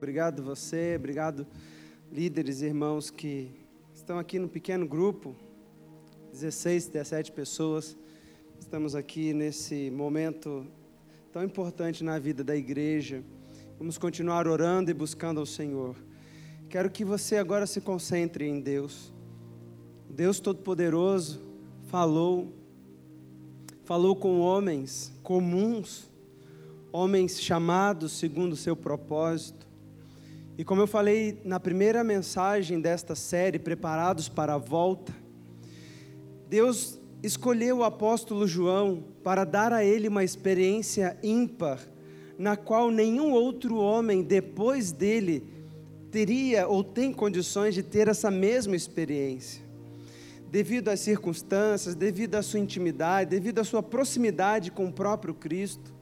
Obrigado você, obrigado líderes irmãos que estão aqui no pequeno grupo, 16, 17 pessoas. Estamos aqui nesse momento tão importante na vida da igreja. Vamos continuar orando e buscando ao Senhor. Quero que você agora se concentre em Deus. Deus Todo-Poderoso falou, falou com homens comuns, homens chamados segundo o seu propósito e como eu falei na primeira mensagem desta série, Preparados para a Volta, Deus escolheu o apóstolo João para dar a ele uma experiência ímpar, na qual nenhum outro homem depois dele teria ou tem condições de ter essa mesma experiência. Devido às circunstâncias, devido à sua intimidade, devido à sua proximidade com o próprio Cristo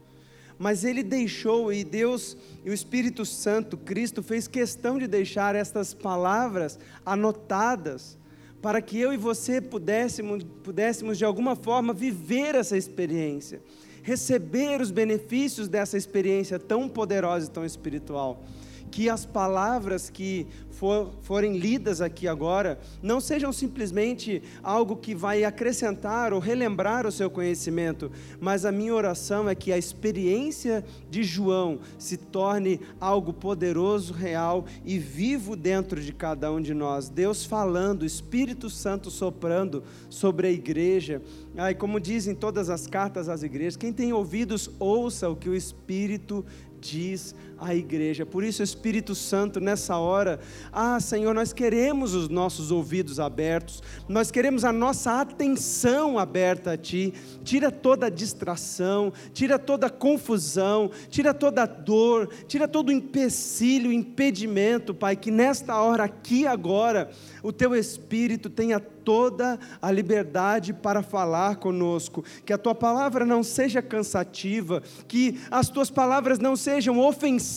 mas ele deixou e Deus e o Espírito Santo, Cristo, fez questão de deixar estas palavras anotadas para que eu e você pudéssemos, pudéssemos de alguma forma viver essa experiência, receber os benefícios dessa experiência tão poderosa e tão espiritual que as palavras que for, forem lidas aqui agora não sejam simplesmente algo que vai acrescentar ou relembrar o seu conhecimento, mas a minha oração é que a experiência de João se torne algo poderoso, real e vivo dentro de cada um de nós. Deus falando, Espírito Santo soprando sobre a igreja. Ai, como dizem todas as cartas às igrejas, quem tem ouvidos, ouça o que o Espírito diz a igreja. Por isso, Espírito Santo, nessa hora, ah, Senhor, nós queremos os nossos ouvidos abertos, nós queremos a nossa atenção aberta a Ti. Tira toda a distração, tira toda a confusão, tira toda a dor, tira todo o empecilho, impedimento, Pai, que nesta hora, aqui agora, o Teu Espírito tenha toda a liberdade para falar conosco, que a tua palavra não seja cansativa, que as tuas palavras não sejam ofensivas,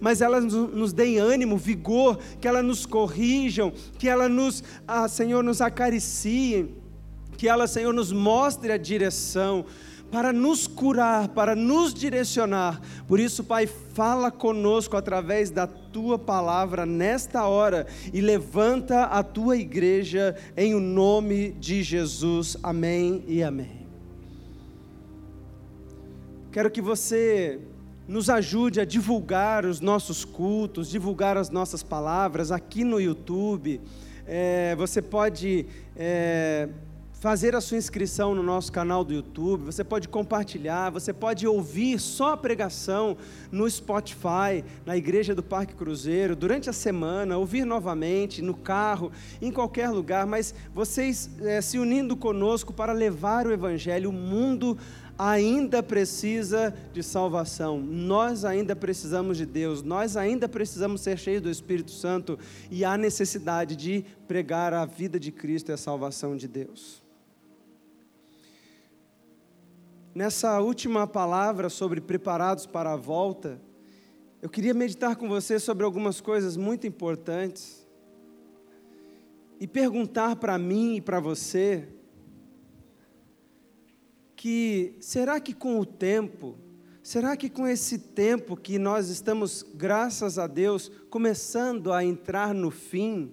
mas elas nos deem ânimo, vigor, que elas nos corrijam, que elas nos, ah, Senhor, nos acariciem, que elas, Senhor, nos mostre a direção para nos curar, para nos direcionar. Por isso, Pai, fala conosco através da tua palavra nesta hora e levanta a tua igreja em o nome de Jesus. Amém e amém. Quero que você nos ajude a divulgar os nossos cultos, divulgar as nossas palavras aqui no YouTube. É, você pode. É, fazer a sua inscrição no nosso canal do YouTube, você pode compartilhar, você pode ouvir só a pregação no Spotify, na Igreja do Parque Cruzeiro, durante a semana, ouvir novamente, no carro, em qualquer lugar, mas vocês é, se unindo conosco para levar o Evangelho, o mundo ainda precisa de salvação, nós ainda precisamos de Deus, nós ainda precisamos ser cheios do Espírito Santo. E há necessidade de pregar a vida de Cristo e a salvação de Deus. Nessa última palavra sobre preparados para a volta, eu queria meditar com você sobre algumas coisas muito importantes e perguntar para mim e para você que será que com o tempo, será que com esse tempo que nós estamos, graças a Deus, começando a entrar no fim,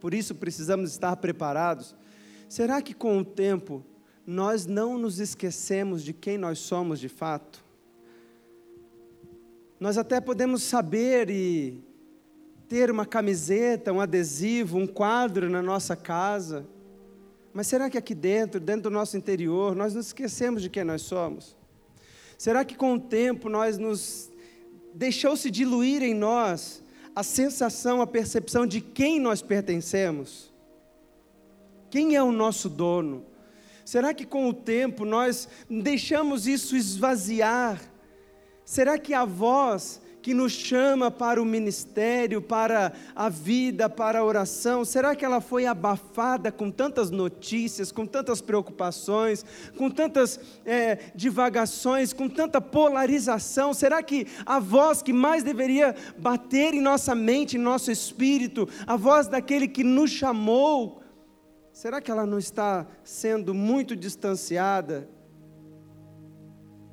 por isso precisamos estar preparados, será que com o tempo nós não nos esquecemos de quem nós somos de fato. Nós até podemos saber e ter uma camiseta, um adesivo, um quadro na nossa casa, mas será que aqui dentro, dentro do nosso interior, nós nos esquecemos de quem nós somos? Será que com o tempo nós nos deixou-se diluir em nós a sensação, a percepção de quem nós pertencemos? Quem é o nosso dono? Será que com o tempo nós deixamos isso esvaziar? Será que a voz que nos chama para o ministério, para a vida, para a oração, será que ela foi abafada com tantas notícias, com tantas preocupações, com tantas é, divagações, com tanta polarização? Será que a voz que mais deveria bater em nossa mente, em nosso espírito, a voz daquele que nos chamou, Será que ela não está sendo muito distanciada?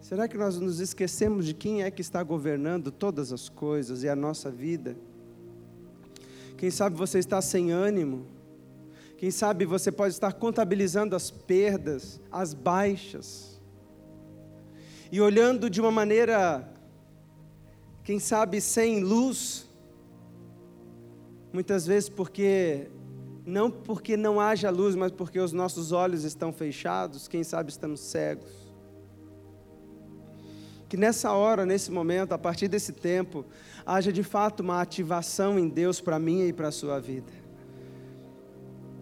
Será que nós nos esquecemos de quem é que está governando todas as coisas e a nossa vida? Quem sabe você está sem ânimo? Quem sabe você pode estar contabilizando as perdas, as baixas, e olhando de uma maneira, quem sabe, sem luz, muitas vezes porque, não porque não haja luz, mas porque os nossos olhos estão fechados, quem sabe estamos cegos. Que nessa hora, nesse momento, a partir desse tempo, haja de fato uma ativação em Deus para mim e para a sua vida.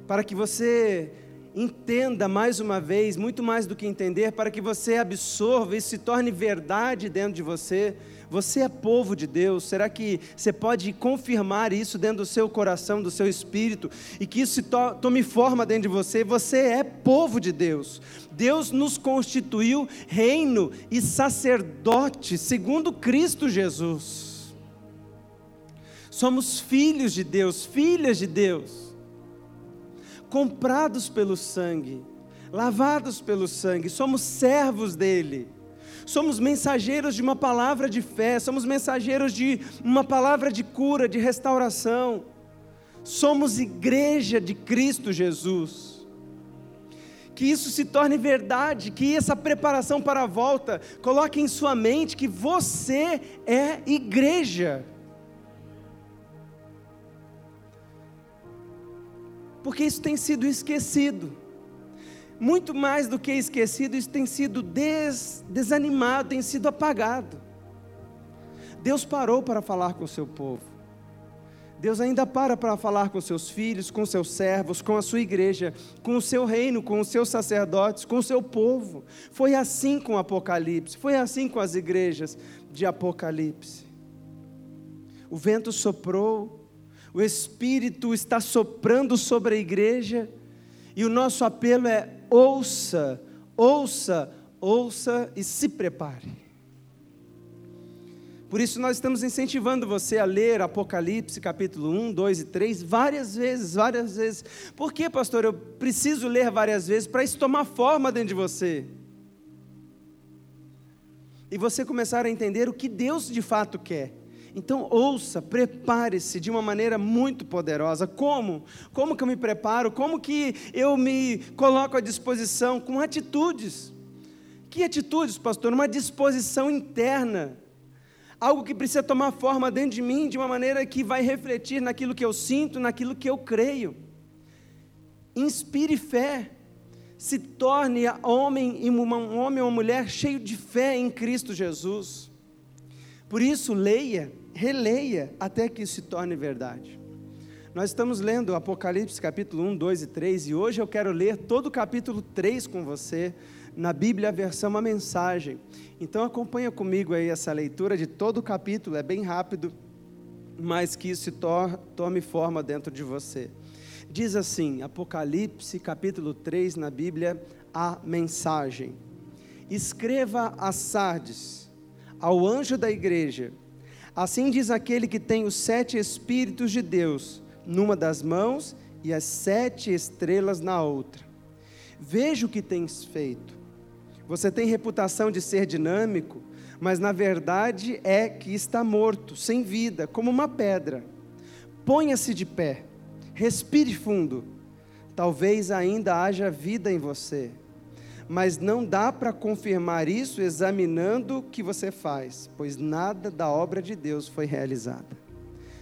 Para que você entenda mais uma vez, muito mais do que entender, para que você absorva e se torne verdade dentro de você você é povo de Deus? Será que você pode confirmar isso dentro do seu coração, do seu espírito, e que isso to tome forma dentro de você? Você é povo de Deus. Deus nos constituiu reino e sacerdote, segundo Cristo Jesus. Somos filhos de Deus, filhas de Deus, comprados pelo sangue, lavados pelo sangue, somos servos dEle somos mensageiros de uma palavra de fé, somos mensageiros de uma palavra de cura, de restauração. Somos igreja de Cristo Jesus. Que isso se torne verdade, que essa preparação para a volta coloque em sua mente que você é igreja. Porque isso tem sido esquecido muito mais do que esquecido, isso tem sido des, desanimado, tem sido apagado. Deus parou para falar com o seu povo. Deus ainda para para falar com seus filhos, com seus servos, com a sua igreja, com o seu reino, com os seus sacerdotes, com o seu povo. Foi assim com o Apocalipse, foi assim com as igrejas de Apocalipse. O vento soprou, o Espírito está soprando sobre a igreja, e o nosso apelo é: ouça, ouça, ouça e se prepare. Por isso nós estamos incentivando você a ler Apocalipse capítulo 1, 2 e 3 várias vezes, várias vezes. Por que, pastor? Eu preciso ler várias vezes para isso tomar forma dentro de você. E você começar a entender o que Deus de fato quer. Então ouça, prepare-se de uma maneira muito poderosa. Como? Como que eu me preparo? Como que eu me coloco à disposição? Com atitudes. Que atitudes, pastor? Uma disposição interna. Algo que precisa tomar forma dentro de mim de uma maneira que vai refletir naquilo que eu sinto, naquilo que eu creio. Inspire fé. Se torne homem, um homem ou mulher cheio de fé em Cristo Jesus. Por isso, leia, releia até que isso se torne verdade. Nós estamos lendo Apocalipse capítulo 1, 2 e 3 e hoje eu quero ler todo o capítulo 3 com você na Bíblia, a versão uma mensagem. Então acompanha comigo aí essa leitura de todo o capítulo, é bem rápido, mas que isso to tome forma dentro de você. Diz assim, Apocalipse capítulo 3 na Bíblia, a mensagem. Escreva a Sardes, ao anjo da igreja, Assim diz aquele que tem os sete Espíritos de Deus numa das mãos e as sete estrelas na outra. Veja o que tens feito. Você tem reputação de ser dinâmico, mas na verdade é que está morto, sem vida, como uma pedra. Ponha-se de pé, respire fundo. Talvez ainda haja vida em você mas não dá para confirmar isso examinando o que você faz, pois nada da obra de Deus foi realizada.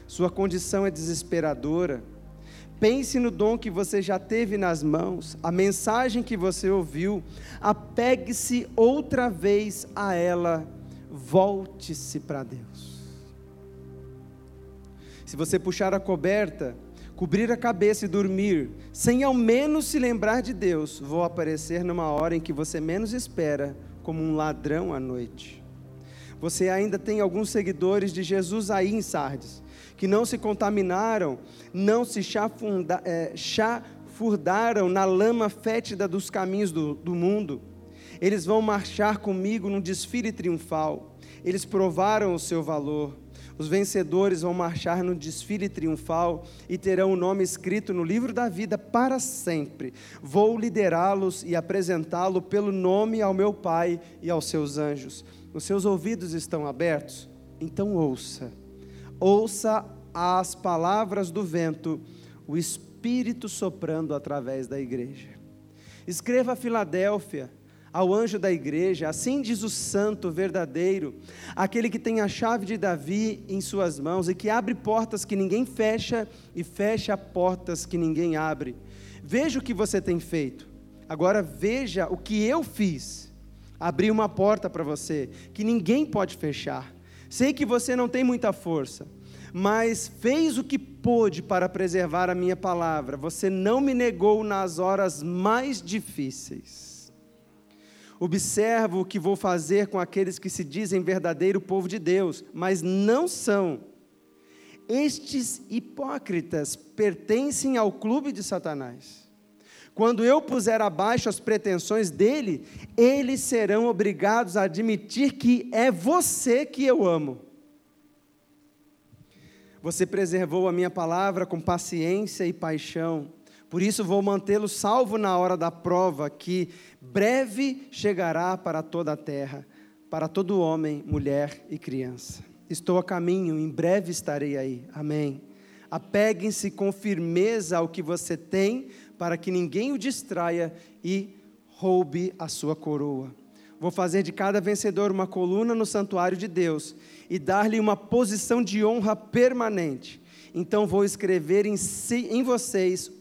Sua condição é desesperadora. Pense no dom que você já teve nas mãos, a mensagem que você ouviu, apegue-se outra vez a ela, volte-se para Deus. Se você puxar a coberta, cobrir a cabeça e dormir, sem ao menos se lembrar de Deus, vou aparecer numa hora em que você menos espera, como um ladrão à noite. Você ainda tem alguns seguidores de Jesus aí em Sardes, que não se contaminaram, não se chafunda, é, chafurdaram na lama fétida dos caminhos do, do mundo. Eles vão marchar comigo num desfile triunfal. Eles provaram o seu valor. Os vencedores vão marchar no desfile triunfal e terão o nome escrito no livro da vida para sempre. Vou liderá-los e apresentá-lo pelo nome ao meu Pai e aos seus anjos. Os seus ouvidos estão abertos? Então ouça. Ouça as palavras do vento, o Espírito soprando através da igreja. Escreva a Filadélfia ao anjo da igreja: Assim diz o santo verdadeiro, aquele que tem a chave de Davi em suas mãos e que abre portas que ninguém fecha e fecha portas que ninguém abre. Veja o que você tem feito. Agora veja o que eu fiz. Abri uma porta para você que ninguém pode fechar. Sei que você não tem muita força, mas fez o que pôde para preservar a minha palavra. Você não me negou nas horas mais difíceis. Observo o que vou fazer com aqueles que se dizem verdadeiro povo de Deus, mas não são. Estes hipócritas pertencem ao clube de Satanás. Quando eu puser abaixo as pretensões dele, eles serão obrigados a admitir que é você que eu amo. Você preservou a minha palavra com paciência e paixão por isso vou mantê-lo salvo na hora da prova, que breve chegará para toda a terra, para todo homem, mulher e criança. Estou a caminho, em breve estarei aí. Amém. Apeguem-se com firmeza ao que você tem, para que ninguém o distraia e roube a sua coroa. Vou fazer de cada vencedor uma coluna no santuário de Deus e dar-lhe uma posição de honra permanente. Então vou escrever em, si, em vocês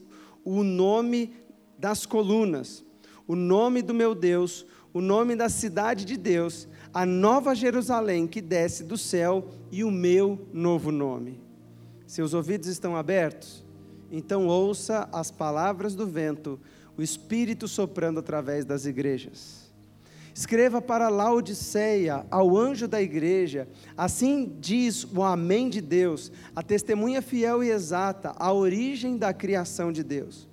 o nome das colunas, o nome do meu Deus, o nome da cidade de Deus, a nova Jerusalém que desce do céu e o meu novo nome. Seus ouvidos estão abertos? Então ouça as palavras do vento, o Espírito soprando através das igrejas. Escreva para Laodiceia, ao anjo da igreja, assim diz o Amém de Deus, a testemunha fiel e exata, a origem da criação de Deus.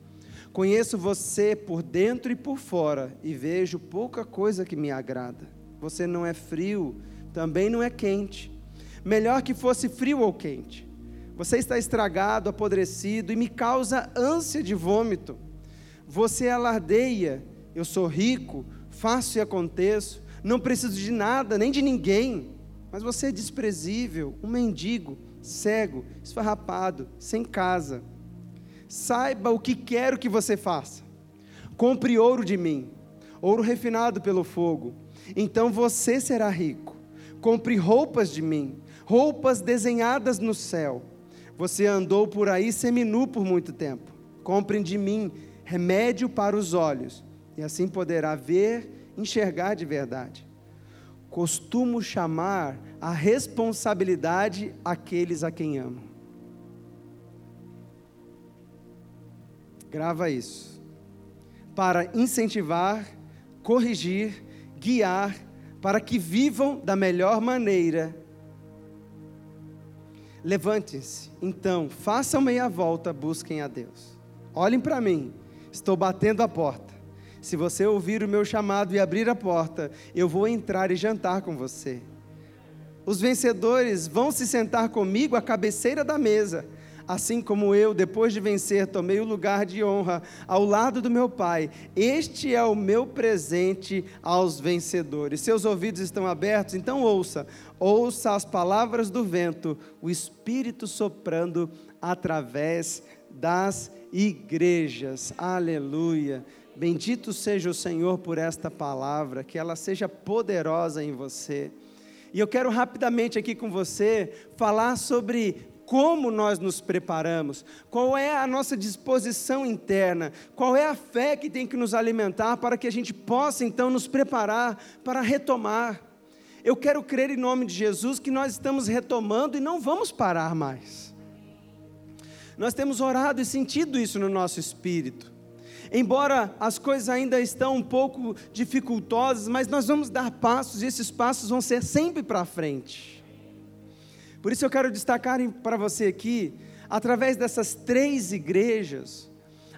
Conheço você por dentro e por fora, e vejo pouca coisa que me agrada. Você não é frio, também não é quente. Melhor que fosse frio ou quente. Você está estragado, apodrecido e me causa ânsia de vômito. Você alardeia, eu sou rico, faço e aconteço, não preciso de nada, nem de ninguém, mas você é desprezível, um mendigo, cego, esfarrapado, sem casa. Saiba o que quero que você faça. Compre ouro de mim, ouro refinado pelo fogo, então você será rico. Compre roupas de mim, roupas desenhadas no céu. Você andou por aí seminu por muito tempo. Compre de mim remédio para os olhos e assim poderá ver, enxergar de verdade. Costumo chamar a responsabilidade aqueles a quem amo. Grava isso. Para incentivar, corrigir, guiar, para que vivam da melhor maneira. Levantem-se, então, façam meia volta, busquem a Deus. Olhem para mim, estou batendo a porta. Se você ouvir o meu chamado e abrir a porta, eu vou entrar e jantar com você. Os vencedores vão se sentar comigo à cabeceira da mesa, assim como eu, depois de vencer, tomei o lugar de honra ao lado do meu Pai. Este é o meu presente aos vencedores. Seus ouvidos estão abertos, então ouça. Ouça as palavras do vento, o Espírito soprando através das igrejas. Aleluia. Bendito seja o Senhor por esta palavra, que ela seja poderosa em você. E eu quero rapidamente aqui com você falar sobre como nós nos preparamos, qual é a nossa disposição interna, qual é a fé que tem que nos alimentar para que a gente possa então nos preparar para retomar. Eu quero crer em nome de Jesus que nós estamos retomando e não vamos parar mais. Nós temos orado e sentido isso no nosso espírito. Embora as coisas ainda estão um pouco dificultosas, mas nós vamos dar passos e esses passos vão ser sempre para frente. Por isso eu quero destacar para você aqui, através dessas três igrejas,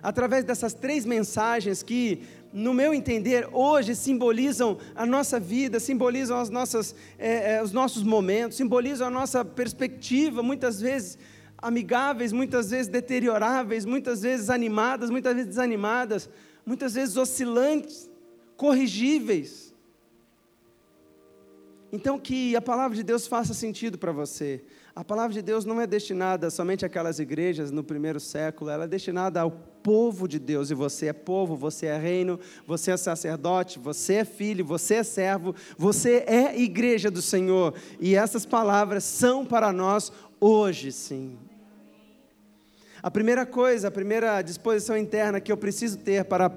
através dessas três mensagens que no meu entender, hoje simbolizam a nossa vida, simbolizam as nossas, é, é, os nossos momentos, simbolizam a nossa perspectiva, muitas vezes amigáveis, muitas vezes deterioráveis, muitas vezes animadas, muitas vezes desanimadas, muitas vezes oscilantes, corrigíveis. Então, que a palavra de Deus faça sentido para você. A palavra de Deus não é destinada somente àquelas igrejas no primeiro século, ela é destinada ao povo de Deus, e você é povo, você é reino, você é sacerdote, você é filho, você é servo, você é igreja do Senhor, e essas palavras são para nós hoje, sim. A primeira coisa, a primeira disposição interna que eu preciso ter para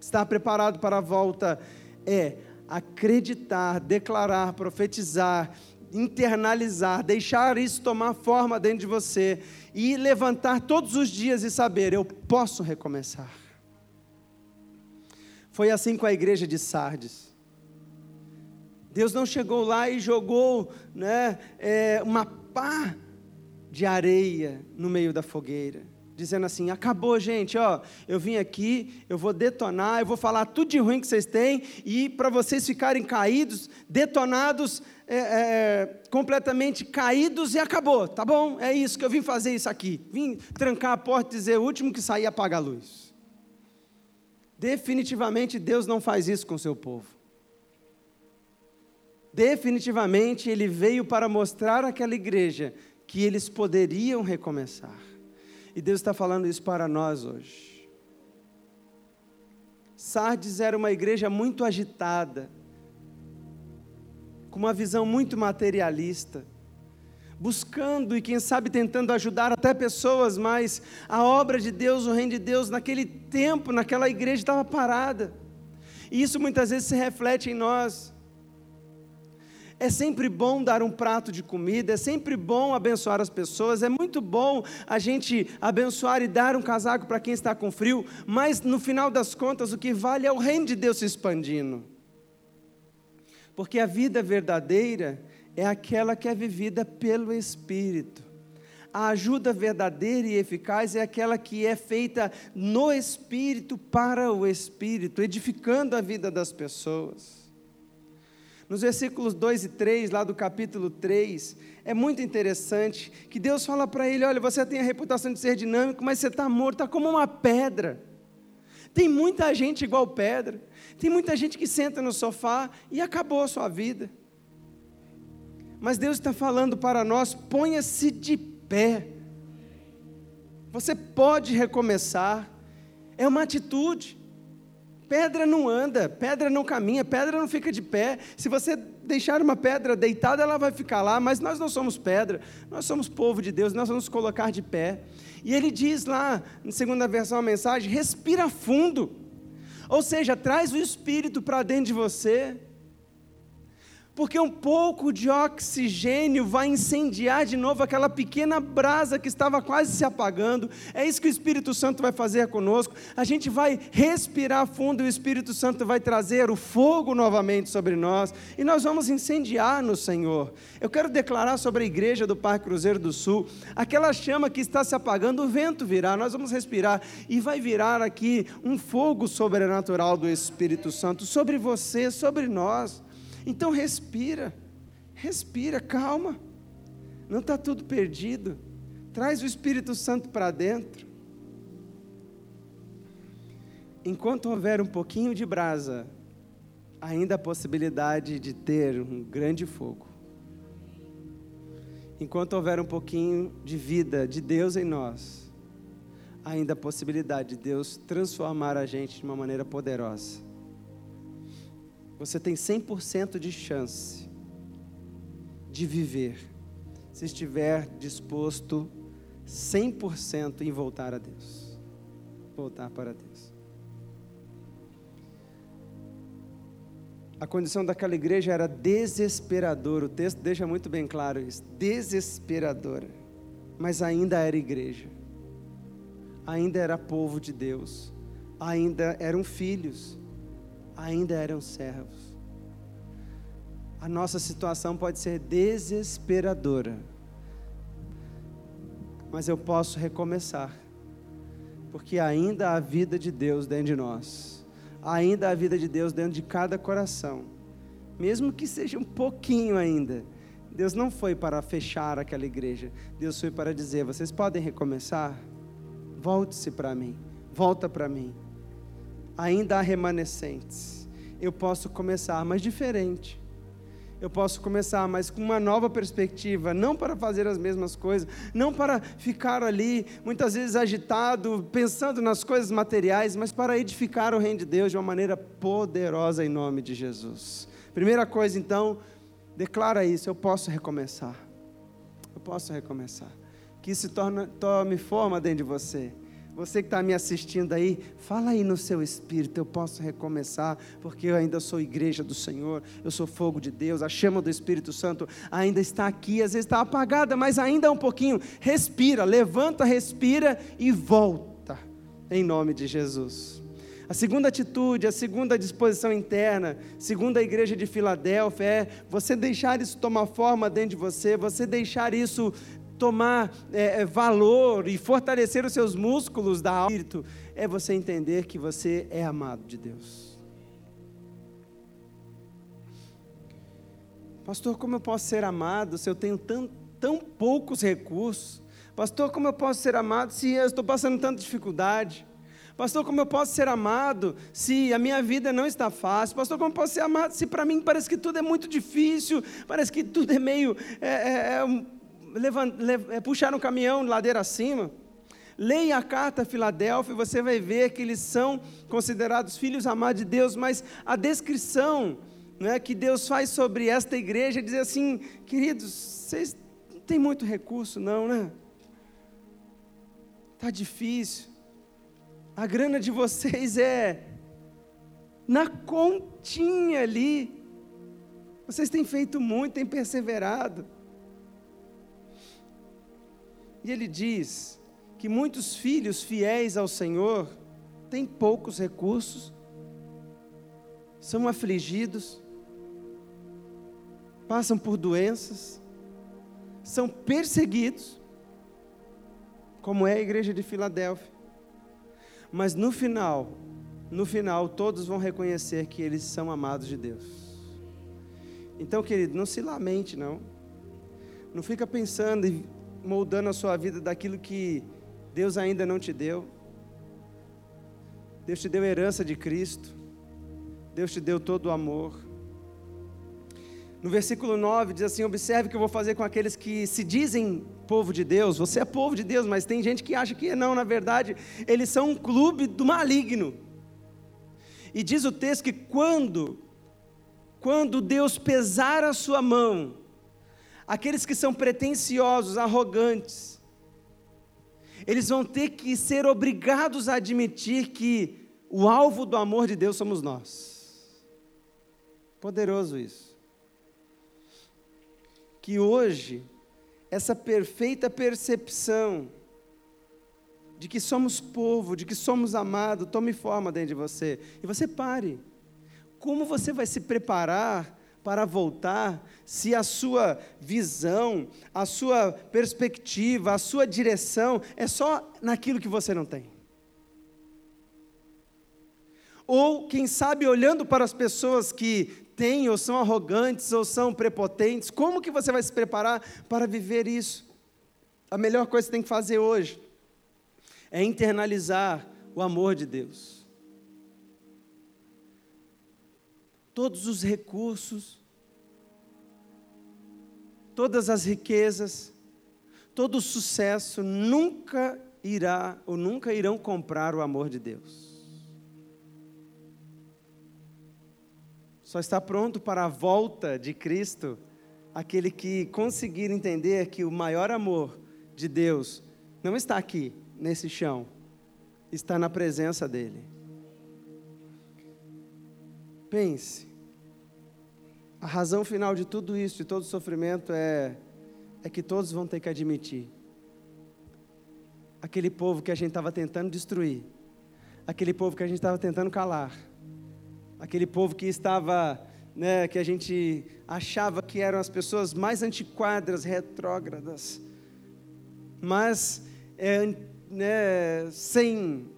estar preparado para a volta é acreditar, declarar, profetizar internalizar, deixar isso tomar forma dentro de você e levantar todos os dias e saber: eu posso recomeçar. Foi assim com a igreja de Sardes. Deus não chegou lá e jogou né, é, uma pá de areia no meio da fogueira dizendo assim: acabou, gente, ó, eu vim aqui, eu vou detonar, eu vou falar tudo de ruim que vocês têm, e para vocês ficarem caídos, detonados, é, é, completamente caídos, e acabou, tá bom? É isso que eu vim fazer isso aqui. Vim trancar a porta e dizer: o último que sair apaga a luz. Definitivamente Deus não faz isso com o seu povo. Definitivamente Ele veio para mostrar àquela igreja que eles poderiam recomeçar. E Deus está falando isso para nós hoje. Sardes era uma igreja muito agitada, com uma visão muito materialista, buscando e, quem sabe, tentando ajudar até pessoas, mas a obra de Deus, o reino de Deus, naquele tempo, naquela igreja estava parada. E isso muitas vezes se reflete em nós. É sempre bom dar um prato de comida, é sempre bom abençoar as pessoas, é muito bom a gente abençoar e dar um casaco para quem está com frio, mas no final das contas o que vale é o reino de Deus se expandindo. Porque a vida verdadeira é aquela que é vivida pelo Espírito. A ajuda verdadeira e eficaz é aquela que é feita no Espírito para o Espírito, edificando a vida das pessoas. Nos versículos 2 e 3, lá do capítulo 3, é muito interessante que Deus fala para ele: olha, você tem a reputação de ser dinâmico, mas você está morto, está como uma pedra. Tem muita gente igual pedra, tem muita gente que senta no sofá e acabou a sua vida. Mas Deus está falando para nós: ponha-se de pé. Você pode recomeçar, é uma atitude. Pedra não anda, pedra não caminha, pedra não fica de pé. Se você deixar uma pedra deitada, ela vai ficar lá, mas nós não somos pedra, nós somos povo de Deus, nós vamos colocar de pé. E ele diz lá, na segunda versão a mensagem: respira fundo. Ou seja, traz o espírito para dentro de você porque um pouco de oxigênio vai incendiar de novo aquela pequena brasa que estava quase se apagando. É isso que o Espírito Santo vai fazer conosco. A gente vai respirar fundo e o Espírito Santo vai trazer o fogo novamente sobre nós e nós vamos incendiar no Senhor. Eu quero declarar sobre a igreja do Parque Cruzeiro do Sul, aquela chama que está se apagando, o vento virá, nós vamos respirar e vai virar aqui um fogo sobrenatural do Espírito Santo sobre você, sobre nós. Então respira, respira, calma. Não está tudo perdido. Traz o Espírito Santo para dentro. Enquanto houver um pouquinho de brasa, ainda há possibilidade de ter um grande fogo. Enquanto houver um pouquinho de vida de Deus em nós, ainda há possibilidade de Deus transformar a gente de uma maneira poderosa você tem 100% de chance de viver, se estiver disposto 100% em voltar a Deus. Voltar para Deus. A condição daquela igreja era desesperadora. O texto deixa muito bem claro isso. Desesperadora. Mas ainda era igreja. Ainda era povo de Deus. Ainda eram filhos ainda eram servos. A nossa situação pode ser desesperadora, mas eu posso recomeçar, porque ainda há vida de Deus dentro de nós, ainda há vida de Deus dentro de cada coração, mesmo que seja um pouquinho ainda. Deus não foi para fechar aquela igreja, Deus foi para dizer: vocês podem recomeçar? Volte-se para mim, volta para mim. Ainda há remanescentes. Eu posso começar, mas diferente eu posso começar, mas com uma nova perspectiva, não para fazer as mesmas coisas, não para ficar ali, muitas vezes agitado, pensando nas coisas materiais, mas para edificar o reino de Deus de uma maneira poderosa em nome de Jesus. Primeira coisa, então, declara isso: eu posso recomeçar. Eu posso recomeçar. Que isso torna, tome forma dentro de você. Você que está me assistindo aí, fala aí no seu espírito, eu posso recomeçar, porque eu ainda sou igreja do Senhor, eu sou fogo de Deus, a chama do Espírito Santo ainda está aqui, às vezes está apagada, mas ainda um pouquinho. Respira, levanta, respira e volta, em nome de Jesus. A segunda atitude, a segunda disposição interna, segundo a igreja de Filadélfia, é você deixar isso tomar forma dentro de você, você deixar isso tomar é, é, valor e fortalecer os seus músculos da alma, é você entender que você é amado de Deus. Pastor, como eu posso ser amado se eu tenho tão, tão poucos recursos? Pastor, como eu posso ser amado se eu estou passando tanta dificuldade? Pastor, como eu posso ser amado se a minha vida não está fácil? Pastor, como eu posso ser amado se para mim parece que tudo é muito difícil, parece que tudo é meio. É, é, é levant, lev, é, puxar um caminhão ladeira acima. Leia a carta a Filadélfia e você vai ver que eles são considerados filhos amados de Deus, mas a descrição né, que Deus faz sobre esta igreja é dizer assim: queridos, vocês não têm muito recurso, não, né? Está difícil. A grana de vocês é na continha ali. Vocês têm feito muito, têm perseverado. E ele diz que muitos filhos fiéis ao Senhor têm poucos recursos, são afligidos, passam por doenças, são perseguidos, como é a igreja de Filadélfia. Mas no final, no final, todos vão reconhecer que eles são amados de Deus. Então, querido, não se lamente, não. Não fica pensando moldando a sua vida daquilo que Deus ainda não te deu. Deus te deu herança de Cristo. Deus te deu todo o amor. No versículo 9 diz assim: Observe o que eu vou fazer com aqueles que se dizem povo de Deus. Você é povo de Deus, mas tem gente que acha que não, na verdade, eles são um clube do maligno. E diz o texto que quando, quando Deus pesar a sua mão aqueles que são pretensiosos, arrogantes, eles vão ter que ser obrigados a admitir que o alvo do amor de Deus somos nós. Poderoso isso. Que hoje, essa perfeita percepção de que somos povo, de que somos amados, tome forma dentro de você. E você pare. Como você vai se preparar para voltar se a sua visão, a sua perspectiva, a sua direção é só naquilo que você não tem? Ou, quem sabe, olhando para as pessoas que têm, ou são arrogantes, ou são prepotentes, como que você vai se preparar para viver isso? A melhor coisa que você tem que fazer hoje é internalizar o amor de Deus todos os recursos, todas as riquezas, todo o sucesso nunca irá ou nunca irão comprar o amor de Deus. Só está pronto para a volta de Cristo aquele que conseguir entender que o maior amor de Deus não está aqui, nesse chão, está na presença dEle. Pense, a razão final de tudo isso, de todo sofrimento, é, é que todos vão ter que admitir. Aquele povo que a gente estava tentando destruir, aquele povo que a gente estava tentando calar, aquele povo que estava, né, que a gente achava que eram as pessoas mais antiquadas, retrógradas, mas é, né, sem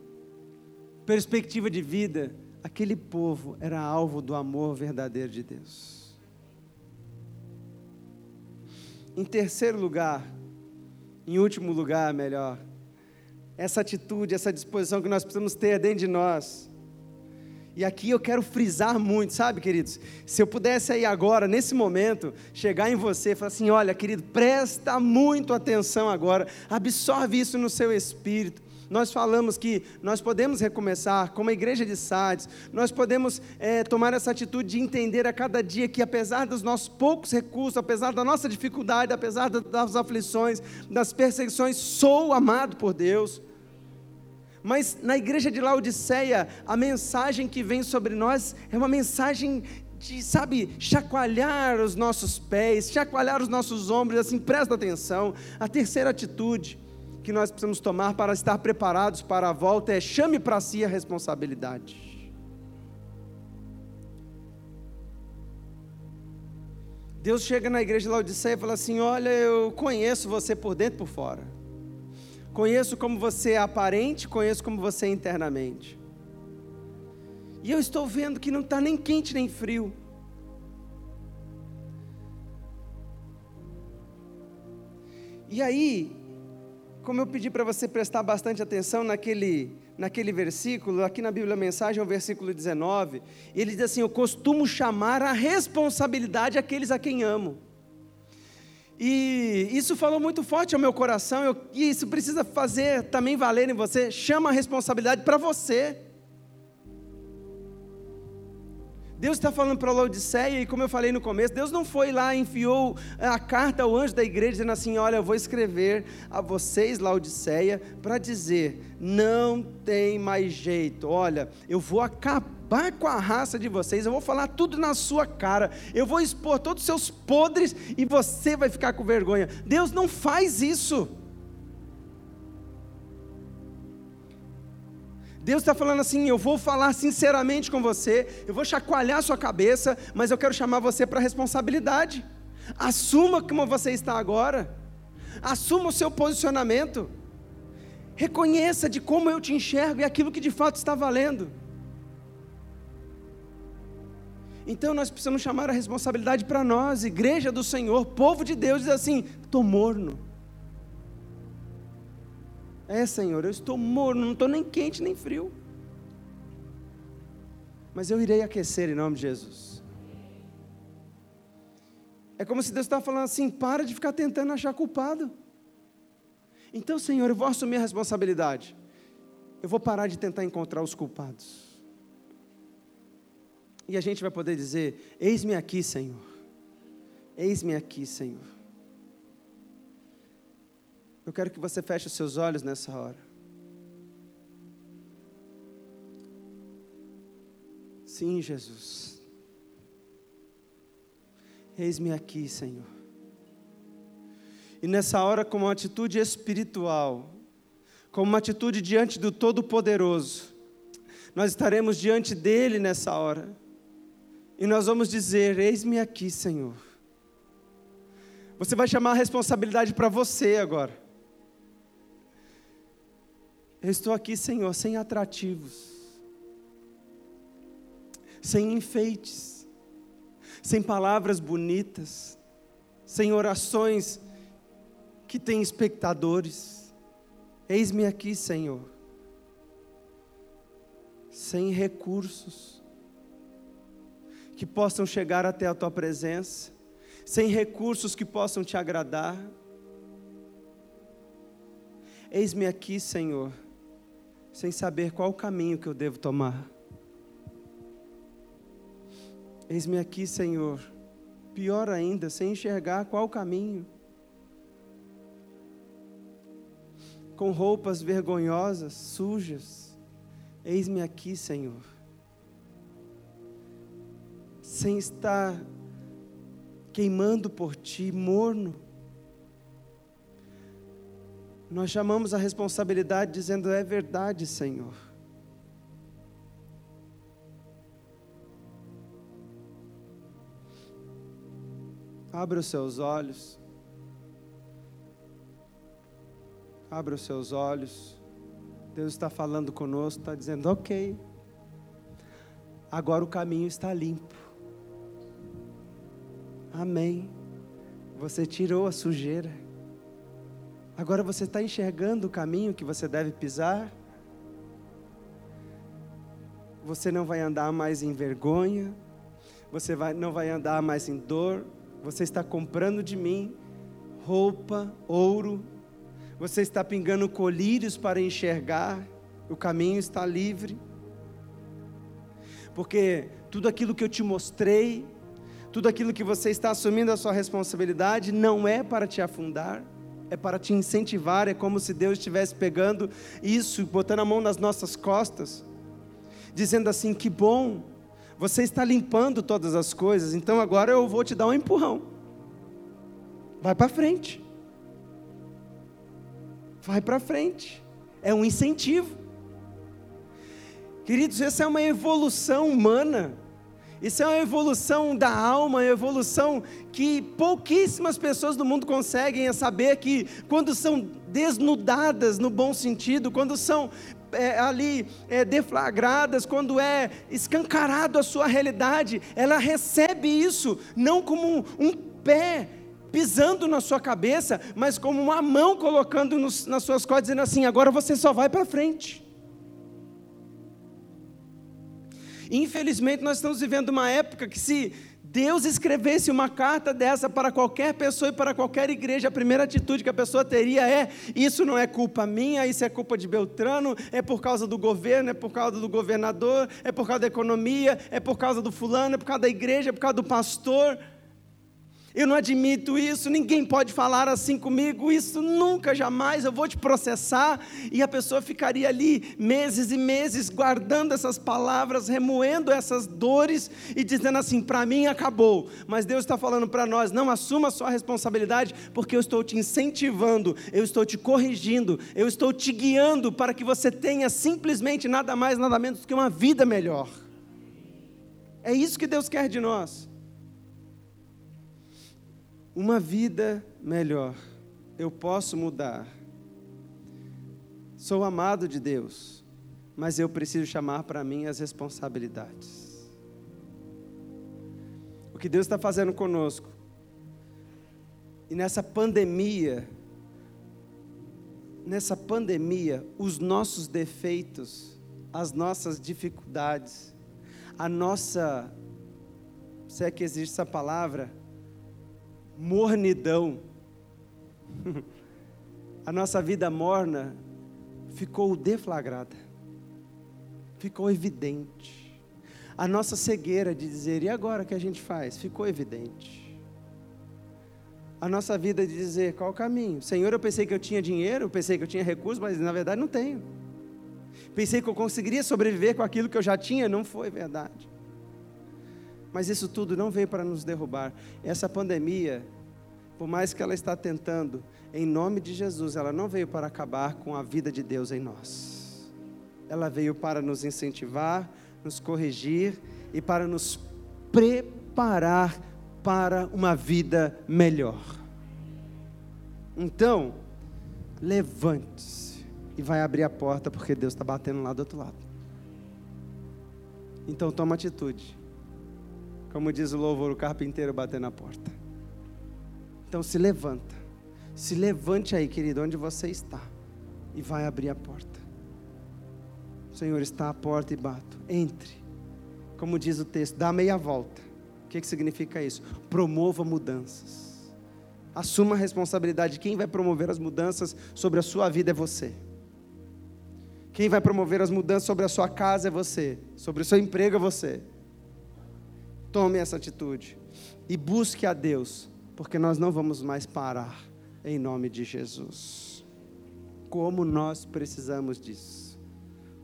perspectiva de vida, aquele povo era alvo do amor verdadeiro de Deus. Em terceiro lugar, em último lugar, melhor, essa atitude, essa disposição que nós precisamos ter dentro de nós. E aqui eu quero frisar muito, sabe, queridos? Se eu pudesse aí agora, nesse momento, chegar em você e falar assim: olha, querido, presta muito atenção agora, absorve isso no seu espírito. Nós falamos que nós podemos recomeçar, como a igreja de Sardes, nós podemos é, tomar essa atitude de entender a cada dia que, apesar dos nossos poucos recursos, apesar da nossa dificuldade, apesar das aflições, das perseguições, sou amado por Deus. Mas na igreja de Laodiceia, a mensagem que vem sobre nós é uma mensagem de, sabe, chacoalhar os nossos pés, chacoalhar os nossos ombros, assim, presta atenção. A terceira atitude que nós precisamos tomar para estar preparados para a volta é chame para si a responsabilidade. Deus chega na igreja de Laodiceia e fala assim: Olha, eu conheço você por dentro e por fora. Conheço como você é aparente, conheço como você é internamente. E eu estou vendo que não está nem quente nem frio. E aí, como eu pedi para você prestar bastante atenção naquele, naquele versículo, aqui na Bíblia Mensagem, é o versículo 19, ele diz assim: Eu costumo chamar a responsabilidade aqueles a quem amo. E isso falou muito forte ao meu coração, eu, e isso precisa fazer também valer em você. Chama a responsabilidade para você. Deus está falando para Laodiceia, e como eu falei no começo, Deus não foi lá e enviou a carta ao anjo da igreja, dizendo assim: Olha, eu vou escrever a vocês, Laodiceia, para dizer: não tem mais jeito, olha, eu vou acabar com a raça de vocês, eu vou falar tudo na sua cara, eu vou expor todos os seus podres e você vai ficar com vergonha. Deus não faz isso. Deus está falando assim: eu vou falar sinceramente com você, eu vou chacoalhar sua cabeça, mas eu quero chamar você para responsabilidade. Assuma como você está agora, assuma o seu posicionamento, reconheça de como eu te enxergo e aquilo que de fato está valendo. Então nós precisamos chamar a responsabilidade para nós, igreja do Senhor, povo de Deus, diz assim: estou morno é, Senhor, eu estou morno, não estou nem quente nem frio. Mas eu irei aquecer em nome de Jesus. É como se Deus estava falando assim: para de ficar tentando achar culpado. Então, Senhor, eu vou assumir a responsabilidade. Eu vou parar de tentar encontrar os culpados. E a gente vai poder dizer: Eis-me aqui, Senhor. Eis-me aqui, Senhor. Eu quero que você feche os seus olhos nessa hora. Sim, Jesus. Eis-me aqui, Senhor. E nessa hora, com uma atitude espiritual, com uma atitude diante do Todo-Poderoso, nós estaremos diante dele nessa hora. E nós vamos dizer: Eis-me aqui, Senhor. Você vai chamar a responsabilidade para você agora. Eu estou aqui, Senhor, sem atrativos, sem enfeites, sem palavras bonitas, sem orações que têm espectadores. Eis-me aqui, Senhor, sem recursos que possam chegar até a tua presença, sem recursos que possam te agradar. Eis-me aqui, Senhor, sem saber qual o caminho que eu devo tomar. Eis-me aqui, Senhor, pior ainda, sem enxergar qual o caminho. Com roupas vergonhosas, sujas, eis-me aqui, Senhor. Sem estar queimando por ti, morno nós chamamos a responsabilidade dizendo: é verdade, Senhor. Abra os seus olhos. Abra os seus olhos. Deus está falando conosco, está dizendo: ok. agora o caminho está limpo. Amém. Você tirou a sujeira. Agora você está enxergando o caminho que você deve pisar. Você não vai andar mais em vergonha. Você vai, não vai andar mais em dor. Você está comprando de mim roupa, ouro. Você está pingando colírios para enxergar. O caminho está livre. Porque tudo aquilo que eu te mostrei, tudo aquilo que você está assumindo a sua responsabilidade não é para te afundar, é para te incentivar, é como se Deus estivesse pegando isso, botando a mão nas nossas costas, dizendo assim: que bom, você está limpando todas as coisas, então agora eu vou te dar um empurrão. Vai para frente. Vai para frente. É um incentivo. Queridos, essa é uma evolução humana isso é uma evolução da alma, uma evolução que pouquíssimas pessoas do mundo conseguem é saber que quando são desnudadas no bom sentido, quando são é, ali é, deflagradas, quando é escancarado a sua realidade, ela recebe isso não como um, um pé pisando na sua cabeça, mas como uma mão colocando nos, nas suas costas, dizendo assim: agora você só vai para frente. Infelizmente, nós estamos vivendo uma época que, se Deus escrevesse uma carta dessa para qualquer pessoa e para qualquer igreja, a primeira atitude que a pessoa teria é: isso não é culpa minha, isso é culpa de Beltrano, é por causa do governo, é por causa do governador, é por causa da economia, é por causa do fulano, é por causa da igreja, é por causa do pastor. Eu não admito isso, ninguém pode falar assim comigo, isso nunca, jamais, eu vou te processar. E a pessoa ficaria ali meses e meses guardando essas palavras, remoendo essas dores e dizendo assim: para mim acabou. Mas Deus está falando para nós: não assuma a sua responsabilidade, porque eu estou te incentivando, eu estou te corrigindo, eu estou te guiando para que você tenha simplesmente nada mais, nada menos que uma vida melhor. É isso que Deus quer de nós uma vida melhor. Eu posso mudar. Sou amado de Deus, mas eu preciso chamar para mim as responsabilidades. O que Deus está fazendo conosco, e nessa pandemia, nessa pandemia, os nossos defeitos, as nossas dificuldades, a nossa, se é que existe essa palavra, mornidão. A nossa vida morna ficou deflagrada, ficou evidente. A nossa cegueira de dizer, e agora o que a gente faz? Ficou evidente. A nossa vida de dizer, qual o caminho? Senhor, eu pensei que eu tinha dinheiro, eu pensei que eu tinha recursos, mas na verdade não tenho. Pensei que eu conseguiria sobreviver com aquilo que eu já tinha, não foi verdade. Mas isso tudo não veio para nos derrubar. Essa pandemia, por mais que ela está tentando, em nome de Jesus, ela não veio para acabar com a vida de Deus em nós. Ela veio para nos incentivar, nos corrigir e para nos preparar para uma vida melhor. Então, levante-se e vai abrir a porta, porque Deus está batendo lá do outro lado. Então, toma atitude. Como diz o louvor, o carpinteiro bater na porta. Então se levanta. Se levante aí, querido, onde você está. E vai abrir a porta. O Senhor está à porta e bato. Entre. Como diz o texto, dá meia volta. O que, que significa isso? Promova mudanças. Assuma a responsabilidade. Quem vai promover as mudanças sobre a sua vida é você. Quem vai promover as mudanças sobre a sua casa é você. Sobre o seu emprego é você. Tome essa atitude e busque a Deus, porque nós não vamos mais parar, em nome de Jesus. Como nós precisamos disso,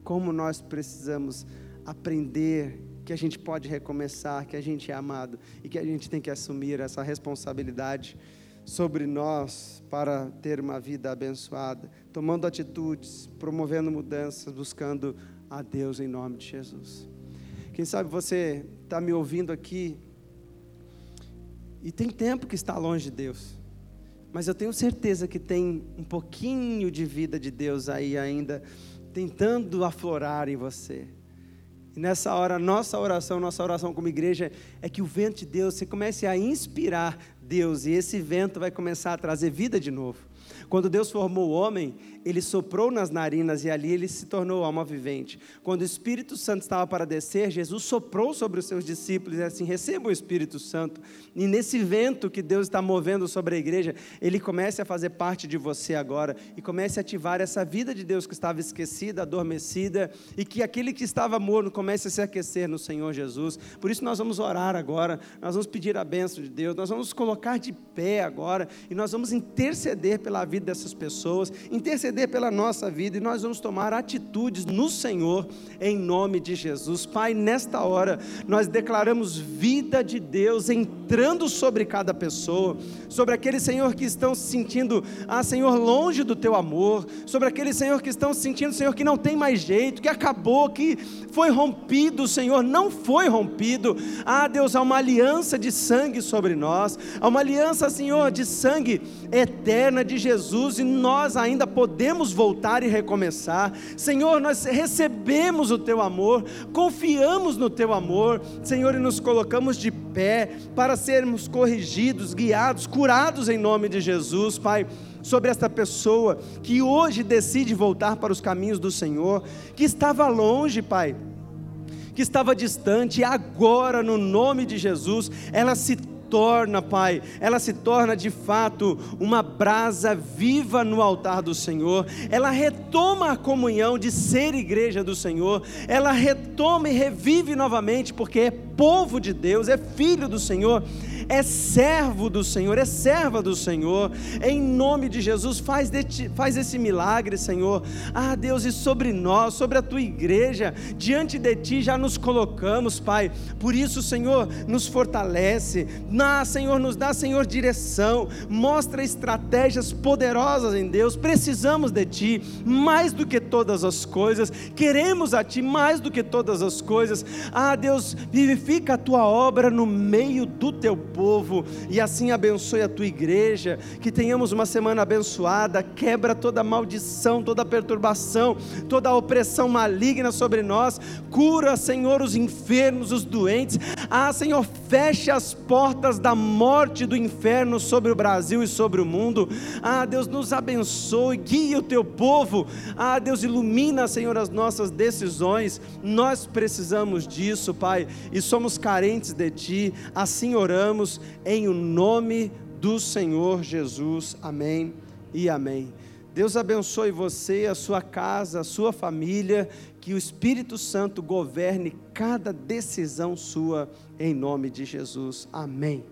como nós precisamos aprender que a gente pode recomeçar, que a gente é amado e que a gente tem que assumir essa responsabilidade sobre nós para ter uma vida abençoada, tomando atitudes, promovendo mudanças, buscando a Deus em nome de Jesus. Quem sabe você está me ouvindo aqui e tem tempo que está longe de Deus, mas eu tenho certeza que tem um pouquinho de vida de Deus aí ainda tentando aflorar em você. E nessa hora, nossa oração, nossa oração como igreja é que o vento de Deus, você comece a inspirar Deus e esse vento vai começar a trazer vida de novo. Quando Deus formou o homem, ele soprou nas narinas e ali ele se tornou alma vivente. Quando o Espírito Santo estava para descer, Jesus soprou sobre os seus discípulos e assim: recebam o Espírito Santo. E nesse vento que Deus está movendo sobre a igreja, ele comece a fazer parte de você agora e comece a ativar essa vida de Deus que estava esquecida, adormecida e que aquele que estava morno comece a se aquecer no Senhor Jesus. Por isso nós vamos orar agora, nós vamos pedir a bênção de Deus, nós vamos colocar de pé agora e nós vamos interceder pela vida dessas pessoas, interceder interceder pela nossa vida e nós vamos tomar atitudes no Senhor, em nome de Jesus. Pai, nesta hora, nós declaramos vida de Deus entrando sobre cada pessoa, sobre aquele Senhor que estão se sentindo, ah, Senhor, longe do teu amor, sobre aquele Senhor que estão se sentindo, Senhor, que não tem mais jeito, que acabou, que foi rompido, Senhor, não foi rompido. Ah, Deus, há uma aliança de sangue sobre nós, há uma aliança, Senhor, de sangue eterna de Jesus e nós ainda podemos podemos voltar e recomeçar. Senhor, nós recebemos o teu amor, confiamos no teu amor, Senhor, e nos colocamos de pé para sermos corrigidos, guiados, curados em nome de Jesus, Pai sobre esta pessoa que hoje decide voltar para os caminhos do Senhor, que estava longe, Pai, que estava distante, agora, no nome de Jesus, ela se torna, Pai, ela se torna de fato uma brasa viva no altar do Senhor, ela retoma a comunhão de ser igreja do Senhor, ela retoma e revive novamente, porque é povo de Deus, é filho do Senhor, é servo do Senhor, é serva do Senhor, em nome de Jesus, faz, de faz esse milagre, Senhor. Ah, Deus, e sobre nós, sobre a tua igreja, diante de ti já nos colocamos, Pai. Por isso, Senhor, nos fortalece, na, Senhor, nos dá, Senhor, direção, mostra estratégias poderosas em Deus. Precisamos de ti mais do que todas as coisas, queremos a ti mais do que todas as coisas. Ah, Deus, vivifica a tua obra no meio do teu povo povo e assim abençoe a tua igreja, que tenhamos uma semana abençoada, quebra toda maldição, toda perturbação, toda opressão maligna sobre nós, cura, Senhor, os enfermos, os doentes. Ah, Senhor, feche as portas da morte do inferno sobre o Brasil e sobre o mundo. Ah, Deus, nos abençoe, guia o teu povo. Ah, Deus, ilumina, Senhor, as nossas decisões. Nós precisamos disso, Pai, e somos carentes de Ti. Assim oramos em o nome do Senhor Jesus. Amém e amém. Deus abençoe você, a sua casa, a sua família, que o Espírito Santo governe cada decisão sua, em nome de Jesus. Amém.